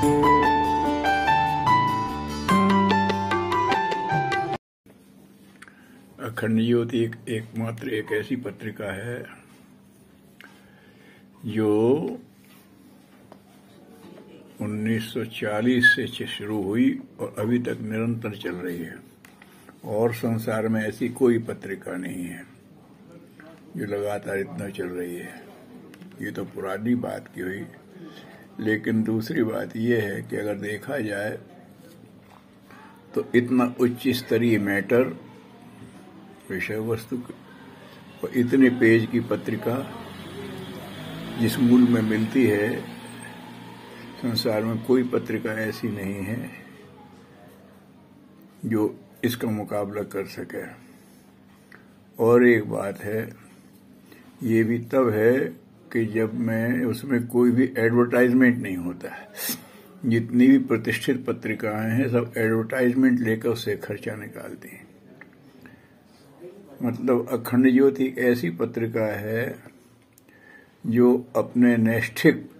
अखंड ज्योति एक, एकमात्र एक ऐसी पत्रिका है, जो 1940 से शुरू हुई और अभी तक निरंतर चल रही है। और संसार में ऐसी कोई पत्रिका नहीं है, जो लगातार इतना चल रही है। ये तो पुरानी बात की हुई लेकिन दूसरी बात यह है कि अगर देखा जाए तो इतना उच्च स्तरीय मैटर विषय वस्तु और इतने पेज की पत्रिका जिस मूल में मिलती है, संसार में कोई पत्रिका ऐसी नहीं है जो इसका मुकाबला कर सके। और एक बात है, ये भी तब है कि जब मैं उसमें कोई भी एडवर्टाइजमेंट नहीं होता है। जितनी भी प्रतिष्ठित पत्रिकाएँ हैं, सब एडवर्टाइजमेंट लेकर उससे खर्चा निकालती हैं। मतलब अखंड ज्योति ऐसी पत्रिका है, जो अपने नैष्ठिक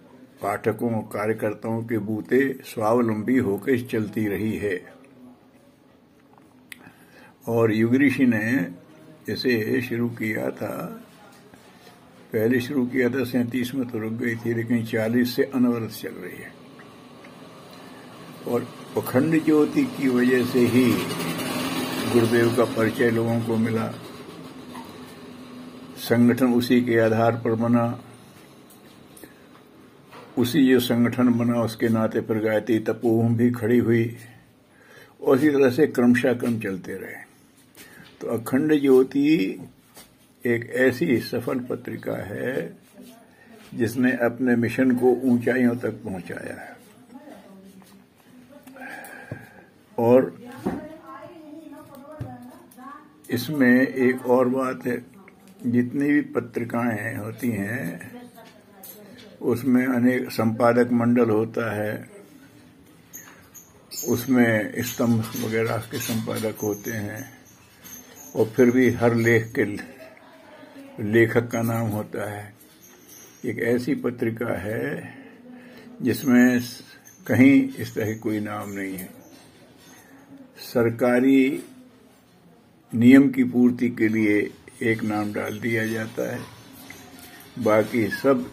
पाठकों, कार्यकर्ताओं के बूते स्वावलंबी होकर चलती रही है। और युग ऋषि ने इसे शुरू किया था पहले शुरू किया था, सैंतीस में तो रुक गई थी, लेकिन चालीस से अनवरत चल रही है। और अखंड ज्योति की वजह से ही गुरुदेव का परिचय लोगों को मिला। संगठन उसी के आधार पर बना। उसी जो संगठन बना, उसके नाते पर गायत्री तपोम भी खड़ी हुई। और इसी तरह से क्रमशः क्रम चलते रहे। तो अखंड ज्योति एक ऐसी सफल पत्रिका है जिसने अपने मिशन को ऊंचाइयों तक पहुँचाया है। और इसमें एक और बात है, जितनी भी पत्रिकाएँ होती हैं, उसमें अनेक संपादक मंडल होता है। उसमें स्तंभ वगैरह के संपादक होते हैं, और फिर भी हर लेख के लेखक का नाम होता है। एक ऐसी पत्रिका है जिसमें कहीं इस तरह कोई नाम नहीं है। सरकारी नियम की पूर्ति के लिए एक नाम डाल दिया जाता है। बाकी सब